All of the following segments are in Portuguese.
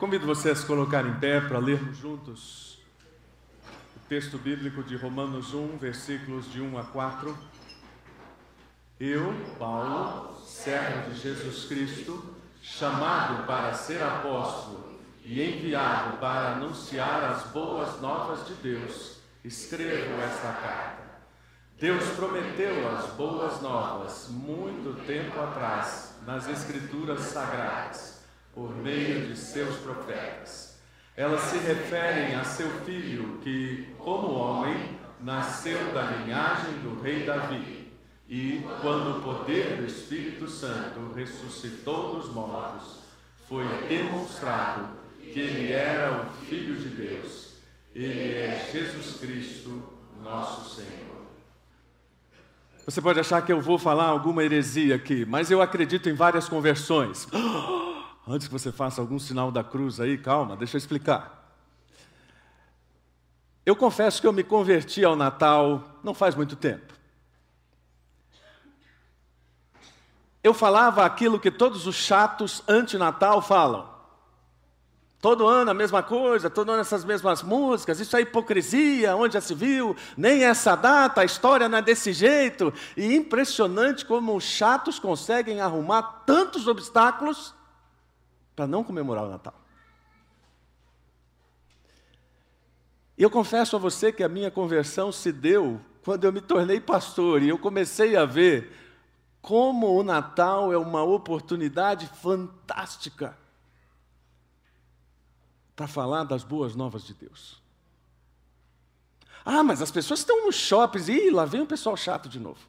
Convido você a se colocar em pé para lermos juntos o texto bíblico de Romanos 1, versículos de 1 a 4. Eu, Paulo, servo de Jesus Cristo, chamado para ser apóstolo e enviado para anunciar as boas novas de Deus, escrevo esta carta. Deus prometeu as boas novas muito tempo atrás nas Escrituras Sagradas por meio de seus profetas. Elas se referem a seu filho, que, como homem, nasceu da linhagem do rei Davi, e, quando o poder do Espírito Santo ressuscitou dos mortos, foi demonstrado que ele era o Filho de Deus. Ele é Jesus Cristo, nosso Senhor. Você pode achar que eu vou falar alguma heresia aqui, mas eu acredito em várias conversões. Antes que você faça algum sinal da cruz aí, calma, deixa eu explicar. Eu confesso que eu me converti ao Natal não faz muito tempo. Eu falava aquilo que todos os chatos anti-Natal falam. Todo ano a mesma coisa, todo ano essas mesmas músicas, isso é hipocrisia, onde já se viu, nem essa data, a história não é desse jeito. E impressionante como os chatos conseguem arrumar tantos obstáculos para não comemorar o Natal. Eu confesso a você que a minha conversão se deu quando eu me tornei pastor e eu comecei a ver como o Natal é uma oportunidade fantástica para falar das boas novas de Deus. Ah, mas as pessoas estão nos shoppings e lá vem o pessoal chato de novo.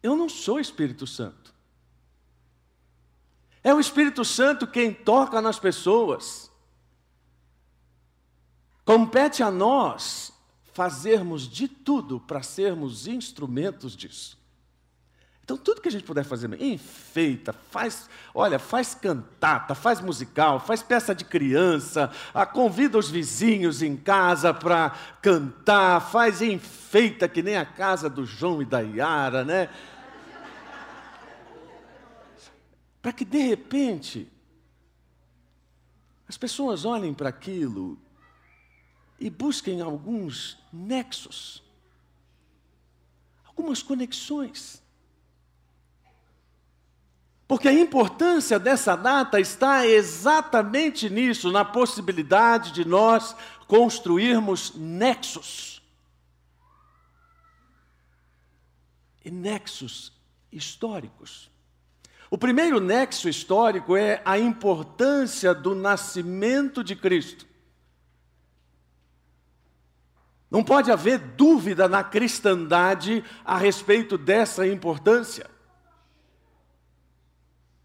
Eu não sou Espírito Santo. É o Espírito Santo quem toca nas pessoas. Compete a nós fazermos de tudo para sermos instrumentos disso. Então, tudo que a gente puder fazer, enfeita, faz, olha, faz cantata, faz musical, faz peça de criança, ah, convida os vizinhos em casa para cantar, faz enfeita que nem a casa do João e da Yara, né? Para que de repente as pessoas olhem para aquilo e busquem alguns nexos, algumas conexões. Porque a importância dessa data está exatamente nisso, na possibilidade de nós construirmos nexos. E nexos históricos. O primeiro nexo histórico é a importância do nascimento de Cristo. Não pode haver dúvida na cristandade a respeito dessa importância.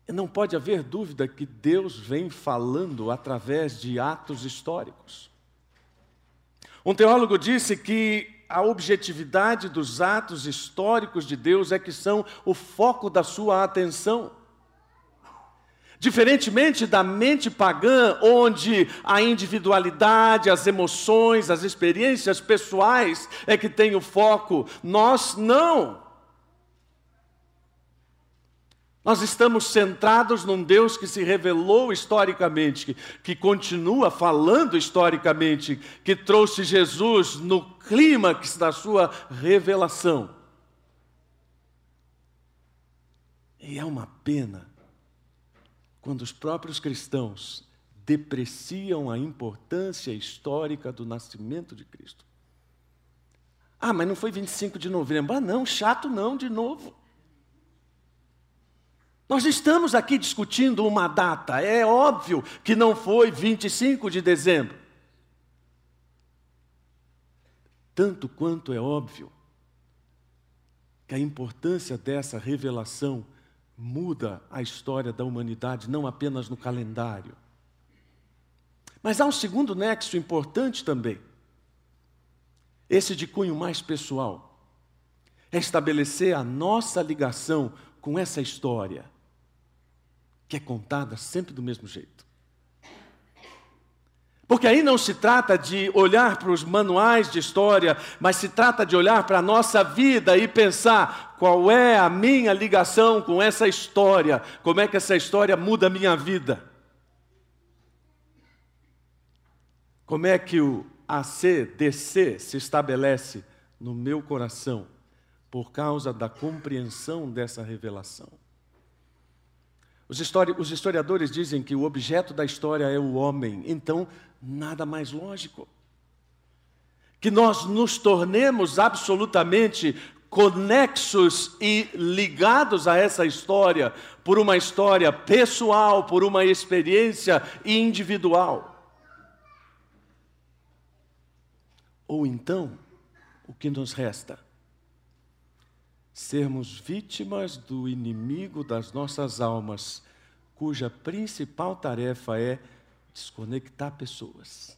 Não pode haver dúvida que Deus vem falando através de atos históricos. Um teólogo disse que a objetividade dos atos históricos de Deus é que são o foco da sua atenção. Diferentemente da mente pagã, onde a individualidade, as emoções, as experiências pessoais é que tem o foco, nós não. Nós estamos centrados num Deus que se revelou historicamente, que, continua falando historicamente, que trouxe Jesus no clímax da sua revelação. E é uma pena quando os próprios cristãos depreciam a importância histórica do nascimento de Cristo. Ah, mas não foi 25 de novembro. Ah, não, chato não, de novo. Nós estamos aqui discutindo uma data. É óbvio que não foi 25 de dezembro. Tanto quanto é óbvio que a importância dessa revelação muda a história da humanidade, não apenas no calendário. Mas há um segundo nexo importante também, esse de cunho mais pessoal, é estabelecer a nossa ligação com essa história, que é contada sempre do mesmo jeito. Porque aí não se trata de olhar para os manuais de história, mas se trata de olhar para a nossa vida e pensar qual é a minha ligação com essa história, como é que essa história muda a minha vida. Como é que o ACDC se estabelece no meu coração por causa da compreensão dessa revelação? Os, histori os historiadores dizem que o objeto da história é o homem, então nada mais lógico que nós nos tornemos absolutamente conexos e ligados a essa história por uma história pessoal, por uma experiência individual. Ou então, o que nos resta? Sermos vítimas do inimigo das nossas almas, cuja principal tarefa é desconectar pessoas.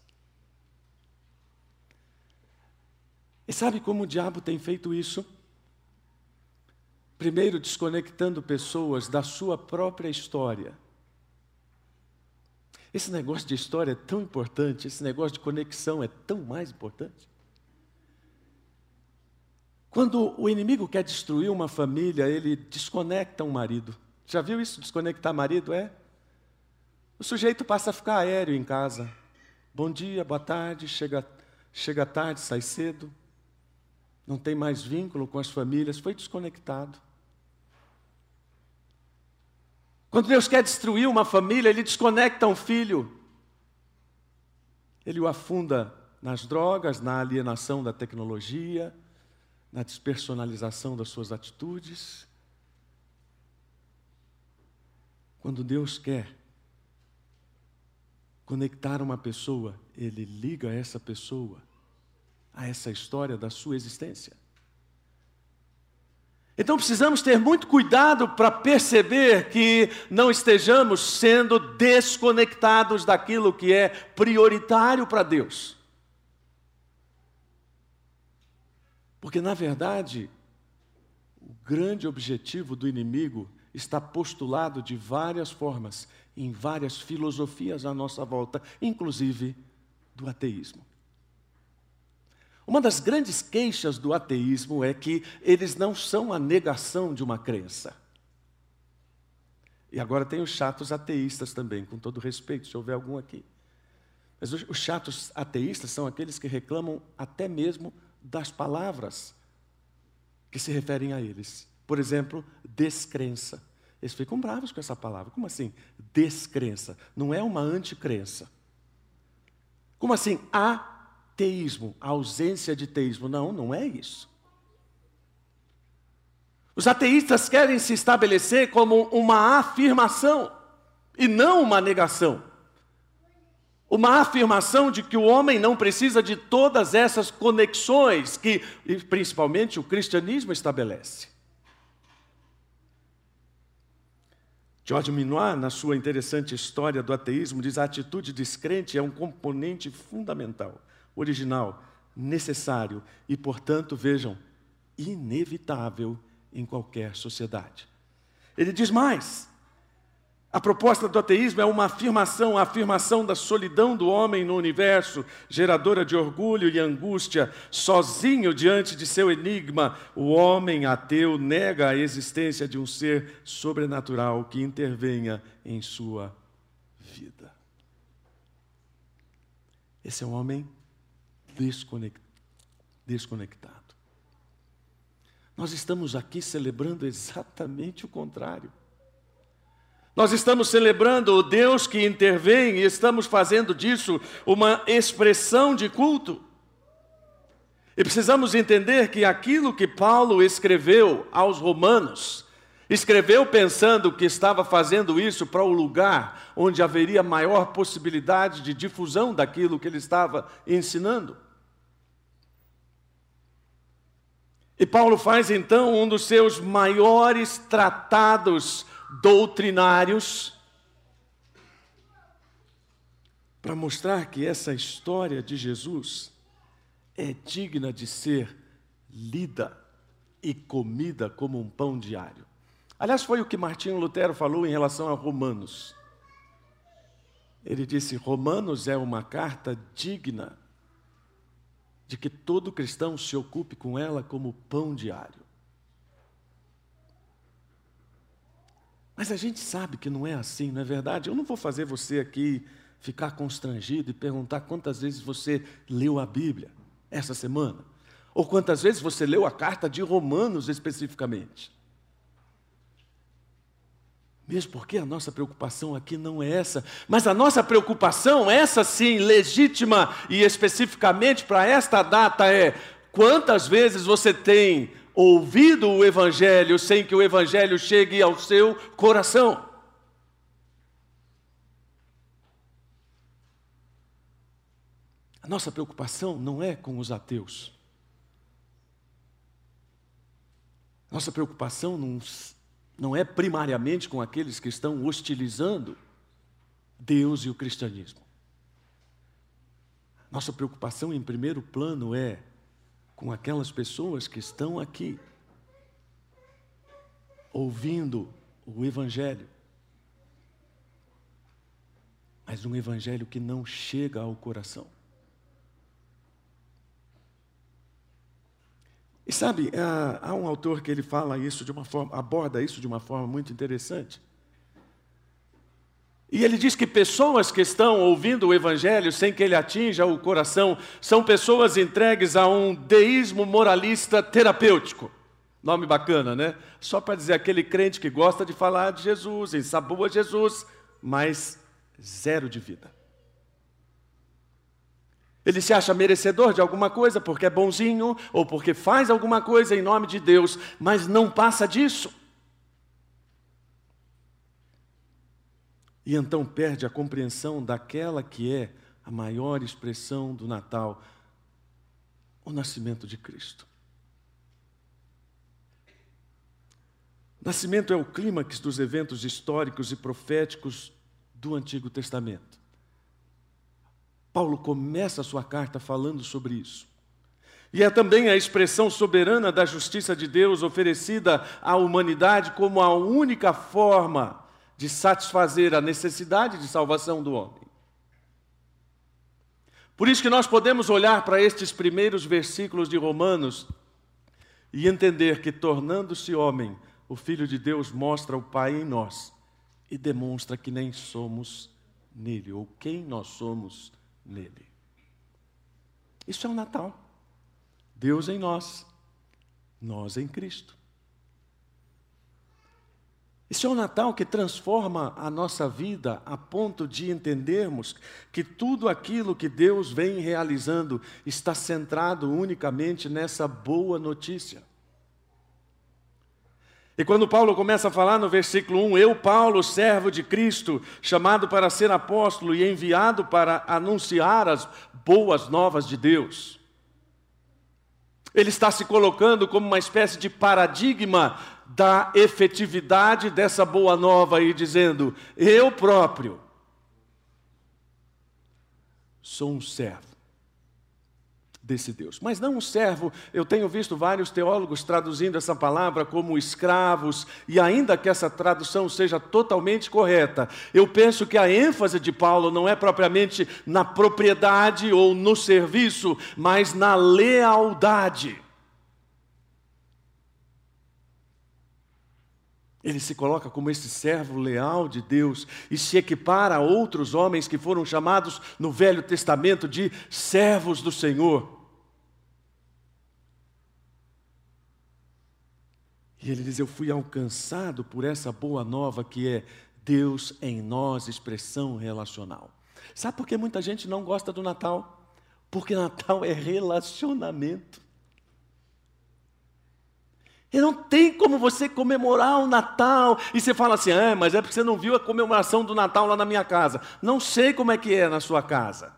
E sabe como o diabo tem feito isso? Primeiro, desconectando pessoas da sua própria história. Esse negócio de história é tão importante, esse negócio de conexão é tão mais importante. Quando o inimigo quer destruir uma família, ele desconecta um marido. Já viu isso? Desconectar marido é? O sujeito passa a ficar aéreo em casa. Bom dia, boa tarde, chega, chega tarde, sai cedo não tem mais vínculo com as famílias, foi desconectado. Quando Deus quer destruir uma família, Ele desconecta um filho, Ele o afunda nas drogas, na alienação da tecnologia, na despersonalização das suas atitudes. Quando Deus quer conectar uma pessoa, Ele liga essa pessoa a essa história da sua existência. Então precisamos ter muito cuidado para perceber que não estejamos sendo desconectados daquilo que é prioritário para Deus. Porque, na verdade, o grande objetivo do inimigo está postulado de várias formas, em várias filosofias à nossa volta, inclusive do ateísmo. Uma das grandes queixas do ateísmo é que eles não são a negação de uma crença. E agora tem os chatos ateístas também, com todo respeito, se houver algum aqui. Mas os chatos ateístas são aqueles que reclamam até mesmo das palavras que se referem a eles. Por exemplo, descrença. Eles ficam bravos com essa palavra. Como assim? Descrença. Não é uma anticrença. Como assim? A teísmo, a ausência de teísmo. Não, não é isso. Os ateístas querem se estabelecer como uma afirmação e não uma negação. Uma afirmação de que o homem não precisa de todas essas conexões que, principalmente, o cristianismo estabelece. George Minoir, na sua interessante história do ateísmo, diz: a atitude descrente é um componente fundamental original, necessário e, portanto, vejam, inevitável em qualquer sociedade. Ele diz mais: a proposta do ateísmo é uma afirmação, a afirmação da solidão do homem no universo, geradora de orgulho e angústia, sozinho diante de seu enigma. O homem ateu nega a existência de um ser sobrenatural que intervenha em sua vida. Esse é um homem desconectado. Nós estamos aqui celebrando exatamente o contrário. Nós estamos celebrando o Deus que intervém e estamos fazendo disso uma expressão de culto. E precisamos entender que aquilo que Paulo escreveu aos Romanos, escreveu pensando que estava fazendo isso para o lugar onde haveria maior possibilidade de difusão daquilo que ele estava ensinando. E Paulo faz então um dos seus maiores tratados doutrinários para mostrar que essa história de Jesus é digna de ser lida e comida como um pão diário. Aliás, foi o que Martinho Lutero falou em relação a Romanos. Ele disse: Romanos é uma carta digna de que todo cristão se ocupe com ela como pão diário. Mas a gente sabe que não é assim, não é verdade? Eu não vou fazer você aqui ficar constrangido e perguntar quantas vezes você leu a Bíblia essa semana, ou quantas vezes você leu a carta de Romanos especificamente. Mesmo porque a nossa preocupação aqui não é essa, mas a nossa preocupação, essa sim, legítima e especificamente para esta data, é quantas vezes você tem ouvido o Evangelho sem que o Evangelho chegue ao seu coração. A nossa preocupação não é com os ateus. Nossa preocupação não não é primariamente com aqueles que estão hostilizando Deus e o cristianismo. Nossa preocupação em primeiro plano é com aquelas pessoas que estão aqui, ouvindo o Evangelho, mas um Evangelho que não chega ao coração. E sabe, há um autor que ele fala isso de uma forma, aborda isso de uma forma muito interessante. E ele diz que pessoas que estão ouvindo o Evangelho sem que ele atinja o coração são pessoas entregues a um deísmo moralista terapêutico. Nome bacana, né? Só para dizer aquele crente que gosta de falar de Jesus, ensabua Jesus, mas zero de vida. Ele se acha merecedor de alguma coisa porque é bonzinho ou porque faz alguma coisa em nome de Deus, mas não passa disso. E então perde a compreensão daquela que é a maior expressão do Natal, o nascimento de Cristo. Nascimento é o clímax dos eventos históricos e proféticos do Antigo Testamento. Paulo começa a sua carta falando sobre isso. E é também a expressão soberana da justiça de Deus oferecida à humanidade como a única forma de satisfazer a necessidade de salvação do homem. Por isso que nós podemos olhar para estes primeiros versículos de Romanos e entender que, tornando-se homem, o Filho de Deus mostra o Pai em nós e demonstra que nem somos nele, ou quem nós somos nele. Isso é o Natal. Deus em nós, nós em Cristo. Isso é o Natal que transforma a nossa vida a ponto de entendermos que tudo aquilo que Deus vem realizando está centrado unicamente nessa boa notícia. E quando Paulo começa a falar no versículo 1, eu, Paulo, servo de Cristo, chamado para ser apóstolo e enviado para anunciar as boas novas de Deus. Ele está se colocando como uma espécie de paradigma da efetividade dessa boa nova e dizendo: eu próprio sou um servo desse Deus. Mas não um servo, eu tenho visto vários teólogos traduzindo essa palavra como escravos, e ainda que essa tradução seja totalmente correta, eu penso que a ênfase de Paulo não é propriamente na propriedade ou no serviço, mas na lealdade. Ele se coloca como esse servo leal de Deus e se equipara a outros homens que foram chamados no Velho Testamento de servos do Senhor. E ele diz: Eu fui alcançado por essa boa nova que é Deus em nós, expressão relacional. Sabe por que muita gente não gosta do Natal? Porque Natal é relacionamento. E não tem como você comemorar o Natal e você fala assim, ah, mas é porque você não viu a comemoração do Natal lá na minha casa. Não sei como é que é na sua casa.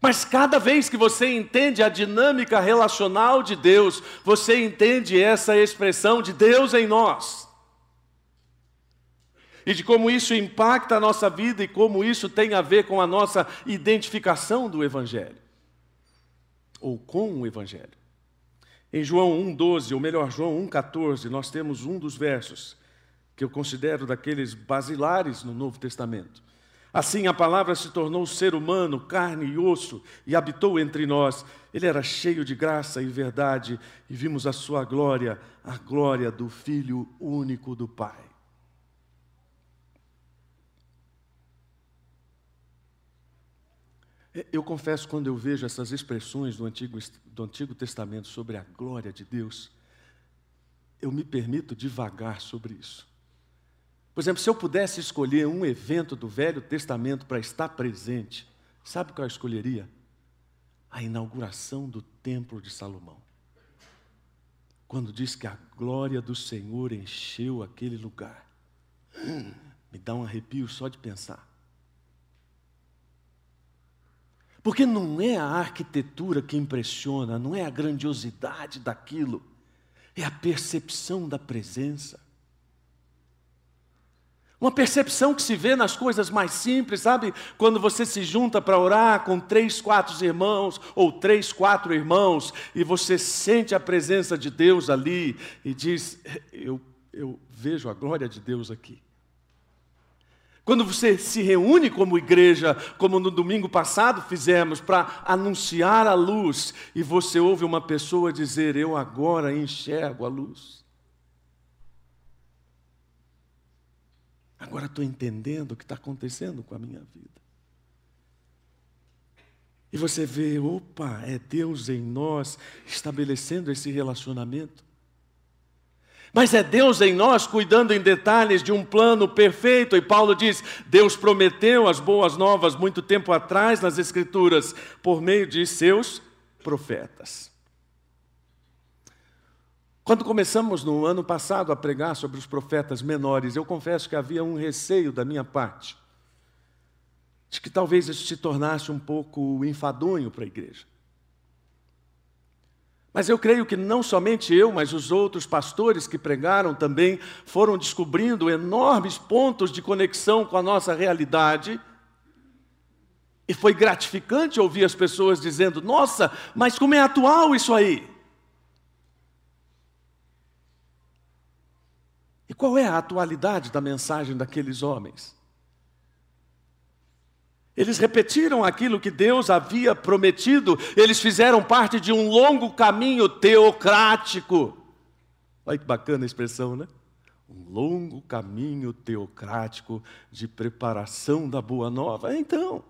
Mas cada vez que você entende a dinâmica relacional de Deus, você entende essa expressão de Deus em nós. E de como isso impacta a nossa vida e como isso tem a ver com a nossa identificação do Evangelho. Ou com o Evangelho. Em João 1,12, ou melhor, João 1,14, nós temos um dos versos que eu considero daqueles basilares no Novo Testamento. Assim a palavra se tornou ser humano, carne e osso, e habitou entre nós. Ele era cheio de graça e verdade, e vimos a sua glória, a glória do Filho único do Pai. É, eu confesso, quando eu vejo essas expressões do Antigo, do Antigo Testamento sobre a glória de Deus, eu me permito devagar sobre isso. Por exemplo, se eu pudesse escolher um evento do Velho Testamento para estar presente, sabe o que eu escolheria? A inauguração do Templo de Salomão. Quando diz que a glória do Senhor encheu aquele lugar. Me dá um arrepio só de pensar. Porque não é a arquitetura que impressiona, não é a grandiosidade daquilo, é a percepção da presença. Uma percepção que se vê nas coisas mais simples, sabe? Quando você se junta para orar com três, quatro irmãos, ou três, quatro irmãos, e você sente a presença de Deus ali e diz: Eu, eu vejo a glória de Deus aqui. Quando você se reúne como igreja, como no domingo passado fizemos, para anunciar a luz, e você ouve uma pessoa dizer: Eu agora enxergo a luz. Agora estou entendendo o que está acontecendo com a minha vida. E você vê, opa, é Deus em nós estabelecendo esse relacionamento. Mas é Deus em nós cuidando em detalhes de um plano perfeito. E Paulo diz: Deus prometeu as boas novas muito tempo atrás nas Escrituras, por meio de seus profetas. Quando começamos no ano passado a pregar sobre os profetas menores, eu confesso que havia um receio da minha parte, de que talvez isso se tornasse um pouco enfadonho para a igreja. Mas eu creio que não somente eu, mas os outros pastores que pregaram também foram descobrindo enormes pontos de conexão com a nossa realidade. E foi gratificante ouvir as pessoas dizendo: Nossa, mas como é atual isso aí? E qual é a atualidade da mensagem daqueles homens? Eles repetiram aquilo que Deus havia prometido, eles fizeram parte de um longo caminho teocrático. Olha que bacana a expressão, né? Um longo caminho teocrático de preparação da boa nova. Então,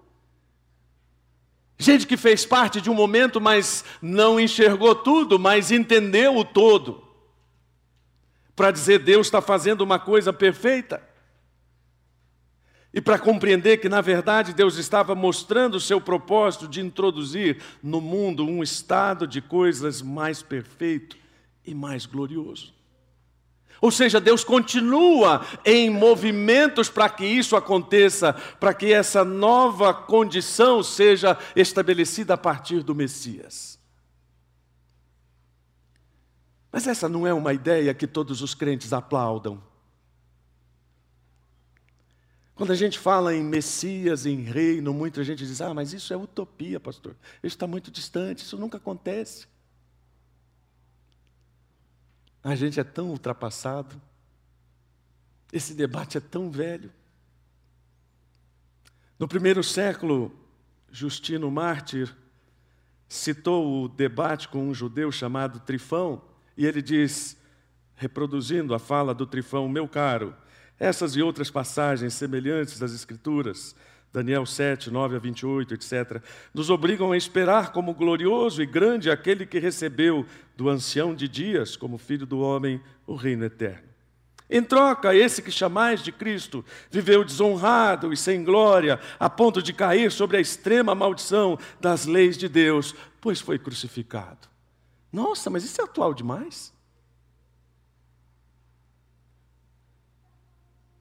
gente que fez parte de um momento, mas não enxergou tudo, mas entendeu o todo. Para dizer Deus está fazendo uma coisa perfeita. E para compreender que, na verdade, Deus estava mostrando o seu propósito de introduzir no mundo um estado de coisas mais perfeito e mais glorioso. Ou seja, Deus continua em movimentos para que isso aconteça, para que essa nova condição seja estabelecida a partir do Messias. Mas essa não é uma ideia que todos os crentes aplaudam. Quando a gente fala em Messias, em reino, muita gente diz: ah, mas isso é utopia, pastor. Isso está muito distante, isso nunca acontece. A gente é tão ultrapassado. Esse debate é tão velho. No primeiro século, Justino Mártir citou o debate com um judeu chamado Trifão, e ele diz, reproduzindo a fala do Trifão, meu caro, essas e outras passagens semelhantes das Escrituras, Daniel 7, 9 a 28, etc., nos obrigam a esperar como glorioso e grande aquele que recebeu do ancião de dias, como filho do homem, o reino eterno. Em troca, esse que chamais de Cristo viveu desonrado e sem glória, a ponto de cair sobre a extrema maldição das leis de Deus, pois foi crucificado. Nossa, mas isso é atual demais.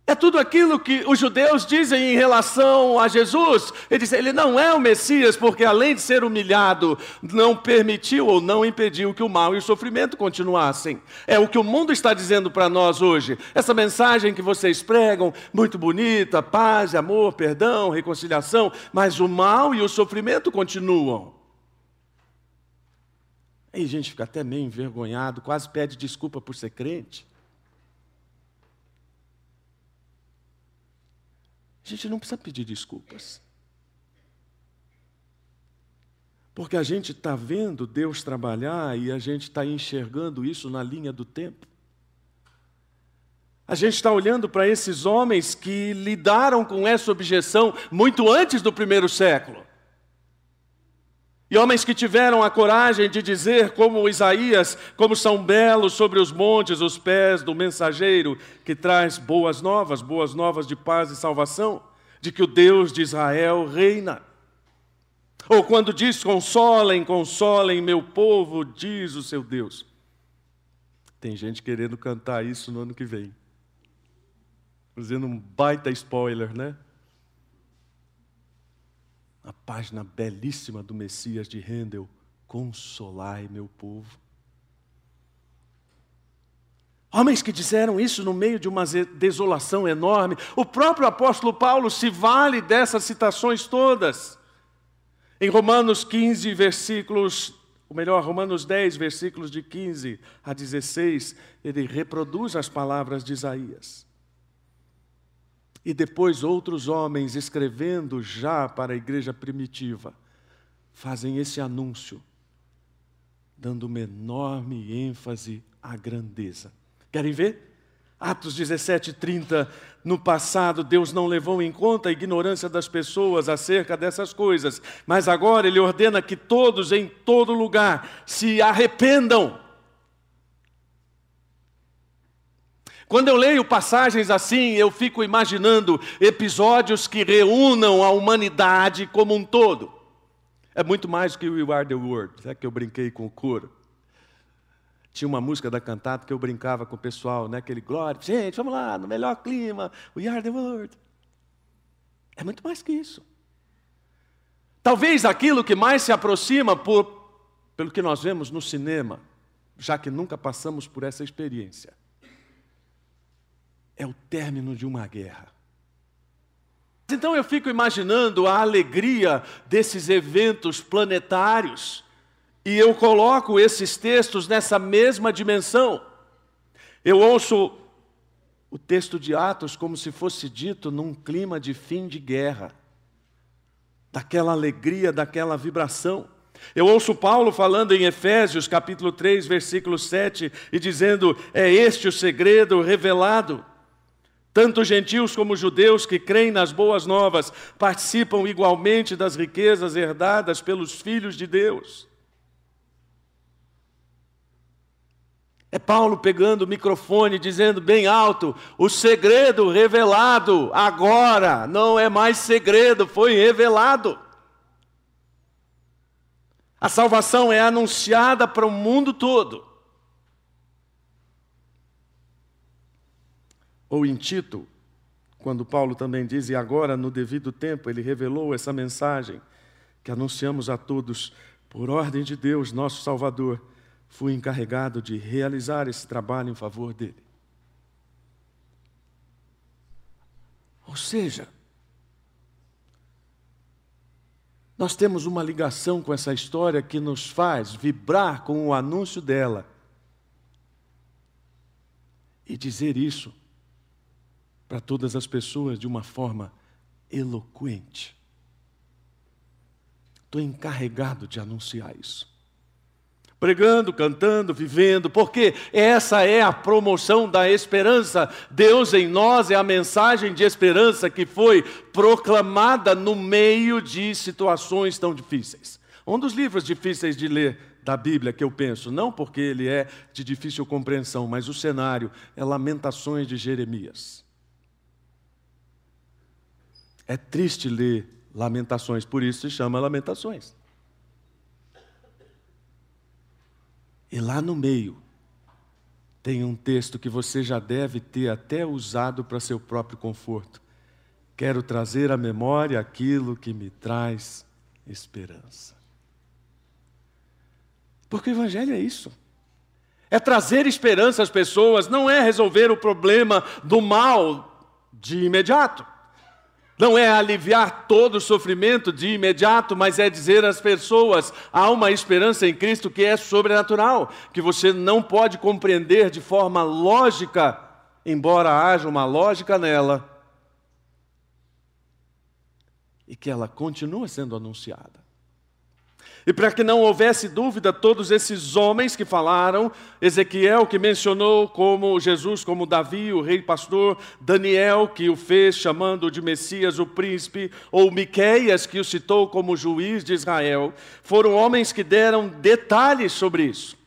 É tudo aquilo que os judeus dizem em relação a Jesus. Ele diz: ele não é o Messias, porque além de ser humilhado, não permitiu ou não impediu que o mal e o sofrimento continuassem. É o que o mundo está dizendo para nós hoje. Essa mensagem que vocês pregam, muito bonita, paz, amor, perdão, reconciliação, mas o mal e o sofrimento continuam. Aí a gente fica até meio envergonhado, quase pede desculpa por ser crente. A gente não precisa pedir desculpas. Porque a gente está vendo Deus trabalhar e a gente está enxergando isso na linha do tempo. A gente está olhando para esses homens que lidaram com essa objeção muito antes do primeiro século. E homens que tiveram a coragem de dizer, como Isaías, como são belos sobre os montes os pés do mensageiro que traz boas novas, boas novas de paz e salvação, de que o Deus de Israel reina. Ou quando diz: consolem, consolem meu povo, diz o seu Deus. Tem gente querendo cantar isso no ano que vem. Fazendo um baita spoiler, né? A página belíssima do Messias de Handel, Consolai meu povo. Homens que disseram isso no meio de uma desolação enorme. O próprio apóstolo Paulo se vale dessas citações todas. Em Romanos 15, versículos, ou melhor, Romanos 10, versículos de 15 a 16, ele reproduz as palavras de Isaías. E depois outros homens, escrevendo já para a igreja primitiva, fazem esse anúncio, dando uma enorme ênfase à grandeza. Querem ver? Atos 17, 30. No passado, Deus não levou em conta a ignorância das pessoas acerca dessas coisas, mas agora Ele ordena que todos, em todo lugar, se arrependam. Quando eu leio passagens assim, eu fico imaginando episódios que reúnam a humanidade como um todo. É muito mais do que We Are the World, é que eu brinquei com o coro. Tinha uma música da cantata que eu brincava com o pessoal, né? Aquele glória, gente, vamos lá, no melhor clima, we are the world. É muito mais que isso. Talvez aquilo que mais se aproxima por, pelo que nós vemos no cinema, já que nunca passamos por essa experiência, é o término de uma guerra. Então eu fico imaginando a alegria desses eventos planetários e eu coloco esses textos nessa mesma dimensão. Eu ouço o texto de Atos como se fosse dito num clima de fim de guerra, daquela alegria, daquela vibração. Eu ouço Paulo falando em Efésios, capítulo 3, versículo 7, e dizendo: É este o segredo revelado. Tanto gentios como judeus que creem nas boas novas participam igualmente das riquezas herdadas pelos filhos de Deus. É Paulo pegando o microfone, dizendo bem alto: o segredo revelado agora não é mais segredo, foi revelado. A salvação é anunciada para o mundo todo. Ou em Tito, quando Paulo também diz, e agora, no devido tempo, ele revelou essa mensagem que anunciamos a todos, por ordem de Deus, nosso Salvador fui encarregado de realizar esse trabalho em favor dele. Ou seja, nós temos uma ligação com essa história que nos faz vibrar com o anúncio dela e dizer isso para todas as pessoas de uma forma eloquente. Estou encarregado de anunciar isso pregando, cantando, vivendo, porque essa é a promoção da esperança. Deus em nós é a mensagem de esperança que foi proclamada no meio de situações tão difíceis. Um dos livros difíceis de ler da Bíblia que eu penso, não porque ele é de difícil compreensão, mas o cenário é Lamentações de Jeremias. É triste ler Lamentações, por isso se chama Lamentações. E lá no meio tem um texto que você já deve ter até usado para seu próprio conforto. Quero trazer à memória aquilo que me traz esperança. Porque o Evangelho é isso. É trazer esperança às pessoas, não é resolver o problema do mal de imediato. Não é aliviar todo o sofrimento de imediato, mas é dizer às pessoas: há uma esperança em Cristo que é sobrenatural, que você não pode compreender de forma lógica, embora haja uma lógica nela, e que ela continua sendo anunciada. E para que não houvesse dúvida, todos esses homens que falaram, Ezequiel que mencionou como Jesus, como Davi, o rei pastor, Daniel que o fez chamando de Messias o príncipe, ou Miqueias que o citou como juiz de Israel, foram homens que deram detalhes sobre isso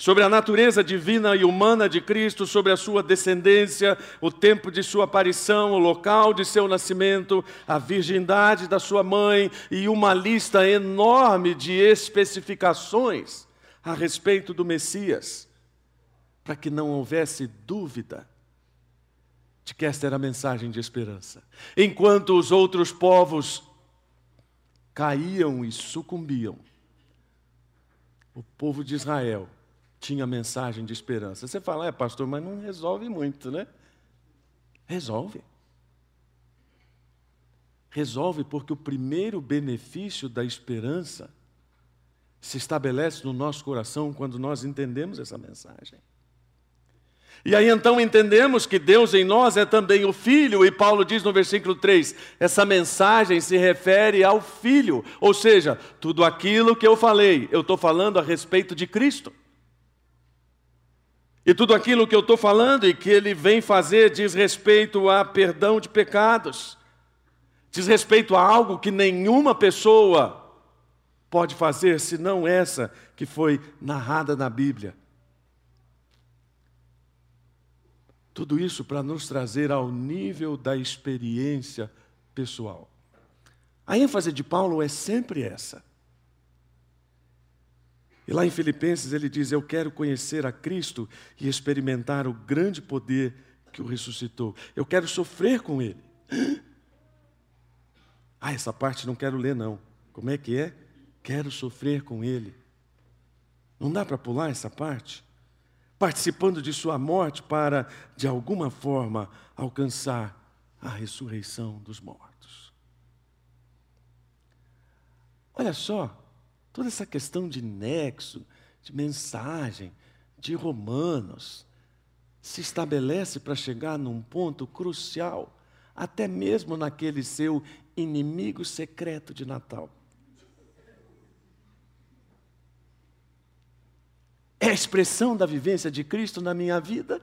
sobre a natureza divina e humana de Cristo, sobre a sua descendência, o tempo de sua aparição, o local de seu nascimento, a virgindade da sua mãe e uma lista enorme de especificações a respeito do Messias, para que não houvesse dúvida de que esta era a mensagem de esperança. Enquanto os outros povos caíam e sucumbiam, o povo de Israel tinha mensagem de esperança. Você fala, é pastor, mas não resolve muito, né? Resolve. Resolve porque o primeiro benefício da esperança se estabelece no nosso coração quando nós entendemos essa mensagem. E aí então entendemos que Deus em nós é também o Filho, e Paulo diz no versículo 3: essa mensagem se refere ao Filho, ou seja, tudo aquilo que eu falei, eu estou falando a respeito de Cristo. E tudo aquilo que eu estou falando e que ele vem fazer diz respeito a perdão de pecados, diz respeito a algo que nenhuma pessoa pode fazer senão essa que foi narrada na Bíblia. Tudo isso para nos trazer ao nível da experiência pessoal. A ênfase de Paulo é sempre essa. E lá em Filipenses ele diz: Eu quero conhecer a Cristo e experimentar o grande poder que o ressuscitou. Eu quero sofrer com Ele. Ah, essa parte não quero ler, não. Como é que é? Quero sofrer com Ele. Não dá para pular essa parte? Participando de Sua morte para, de alguma forma, alcançar a ressurreição dos mortos. Olha só, Toda essa questão de nexo, de mensagem, de Romanos, se estabelece para chegar num ponto crucial, até mesmo naquele seu inimigo secreto de Natal. É a expressão da vivência de Cristo na minha vida?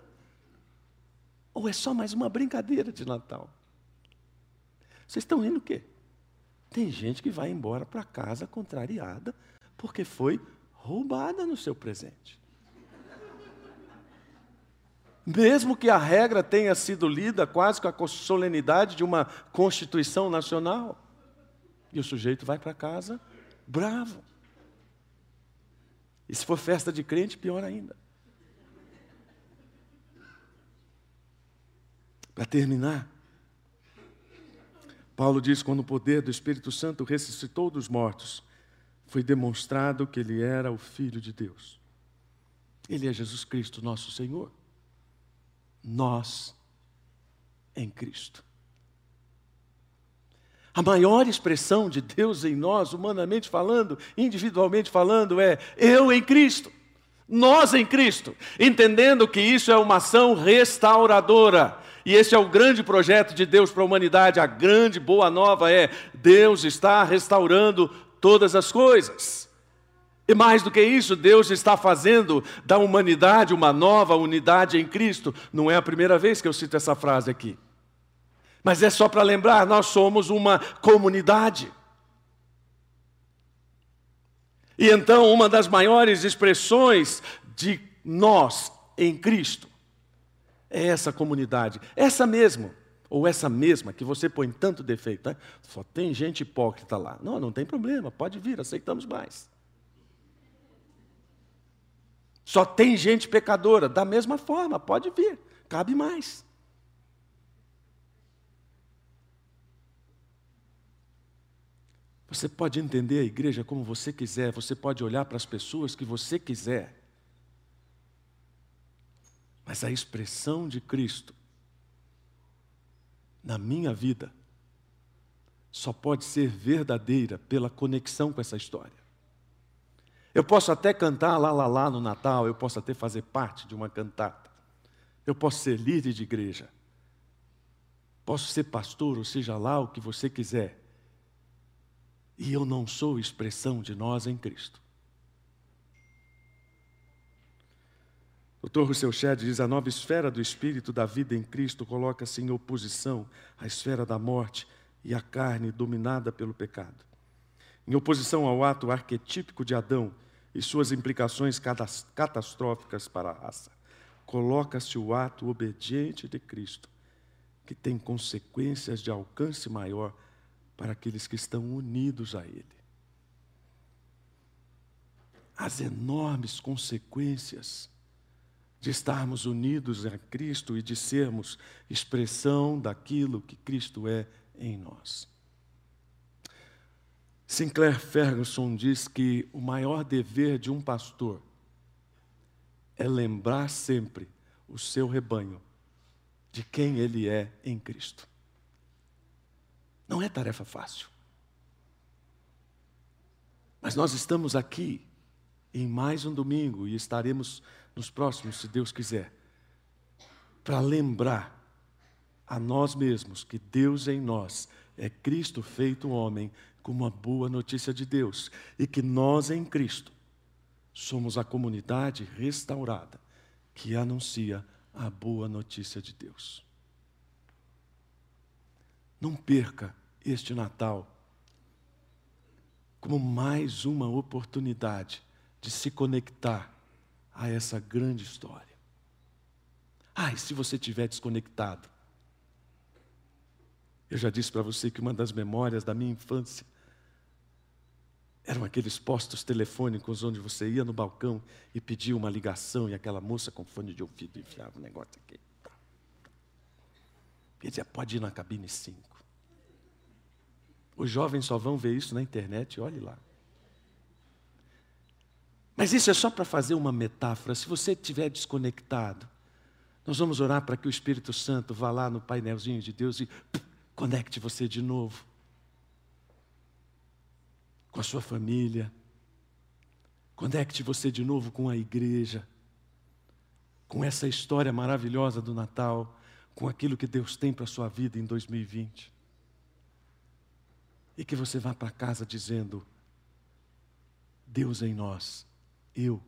Ou é só mais uma brincadeira de Natal? Vocês estão rindo o quê? Tem gente que vai embora para casa contrariada porque foi roubada no seu presente. Mesmo que a regra tenha sido lida quase com a solenidade de uma Constituição Nacional. E o sujeito vai para casa bravo. E se for festa de crente, pior ainda. Para terminar, Paulo diz: quando o poder do Espírito Santo ressuscitou dos mortos, foi demonstrado que ele era o Filho de Deus. Ele é Jesus Cristo, nosso Senhor. Nós em Cristo. A maior expressão de Deus em nós, humanamente falando, individualmente falando, é eu em Cristo. Nós em Cristo, entendendo que isso é uma ação restauradora. E esse é o grande projeto de Deus para a humanidade. A grande boa nova é: Deus está restaurando todas as coisas. E mais do que isso, Deus está fazendo da humanidade uma nova unidade em Cristo. Não é a primeira vez que eu cito essa frase aqui. Mas é só para lembrar: nós somos uma comunidade. E então, uma das maiores expressões de nós em Cristo é essa comunidade, essa mesmo, ou essa mesma que você põe tanto defeito, né? só tem gente hipócrita lá. Não, não tem problema, pode vir, aceitamos mais. Só tem gente pecadora, da mesma forma, pode vir, cabe mais. Você pode entender a igreja como você quiser, você pode olhar para as pessoas que você quiser. Mas a expressão de Cristo na minha vida só pode ser verdadeira pela conexão com essa história. Eu posso até cantar lá, lá, lá no Natal, eu posso até fazer parte de uma cantata, eu posso ser líder de igreja, posso ser pastor, ou seja lá o que você quiser. E eu não sou expressão de nós em Cristo. O Dr. Rousseau Shedd diz: a nova esfera do espírito da vida em Cristo coloca-se em oposição à esfera da morte e à carne dominada pelo pecado. Em oposição ao ato arquetípico de Adão e suas implicações catastróficas para a raça, coloca-se o ato obediente de Cristo, que tem consequências de alcance maior para aqueles que estão unidos a Ele. As enormes consequências de estarmos unidos a Cristo e de sermos expressão daquilo que Cristo é em nós. Sinclair Ferguson diz que o maior dever de um pastor é lembrar sempre o seu rebanho de quem ele é em Cristo. Não é tarefa fácil. Mas nós estamos aqui em mais um domingo e estaremos nos próximos, se Deus quiser, para lembrar a nós mesmos que Deus em nós é Cristo feito homem, com uma boa notícia de Deus, e que nós em Cristo somos a comunidade restaurada que anuncia a boa notícia de Deus. Não perca este Natal como mais uma oportunidade de se conectar a essa grande história. Ah, e se você estiver desconectado? Eu já disse para você que uma das memórias da minha infância eram aqueles postos telefônicos onde você ia no balcão e pedia uma ligação e aquela moça com fone de ouvido enfiava um negócio aqui. E dizia, pode ir na cabine 5. Os jovens só vão ver isso na internet, olhe lá. Mas isso é só para fazer uma metáfora. Se você estiver desconectado, nós vamos orar para que o Espírito Santo vá lá no painelzinho de Deus e conecte você de novo com a sua família. Conecte você de novo com a igreja, com essa história maravilhosa do Natal, com aquilo que Deus tem para a sua vida em 2020. E que você vá para casa dizendo: Deus em nós, eu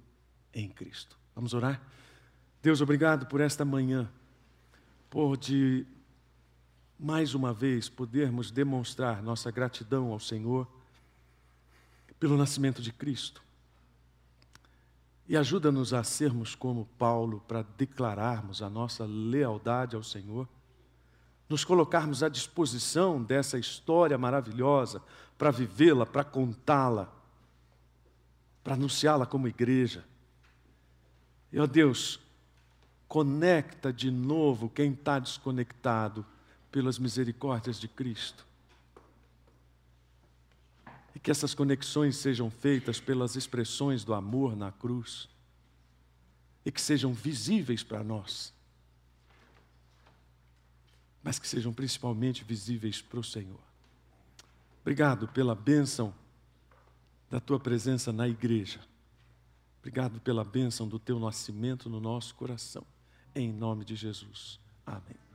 em Cristo. Vamos orar? Deus, obrigado por esta manhã, por de mais uma vez podermos demonstrar nossa gratidão ao Senhor pelo nascimento de Cristo. E ajuda-nos a sermos como Paulo para declararmos a nossa lealdade ao Senhor, nos colocarmos à disposição dessa história maravilhosa para vivê-la, para contá-la, para anunciá-la como igreja. E ó Deus, conecta de novo quem está desconectado pelas misericórdias de Cristo. E que essas conexões sejam feitas pelas expressões do amor na cruz. E que sejam visíveis para nós. Mas que sejam principalmente visíveis para o Senhor. Obrigado pela bênção da tua presença na igreja. Obrigado pela bênção do teu nascimento no nosso coração. Em nome de Jesus. Amém.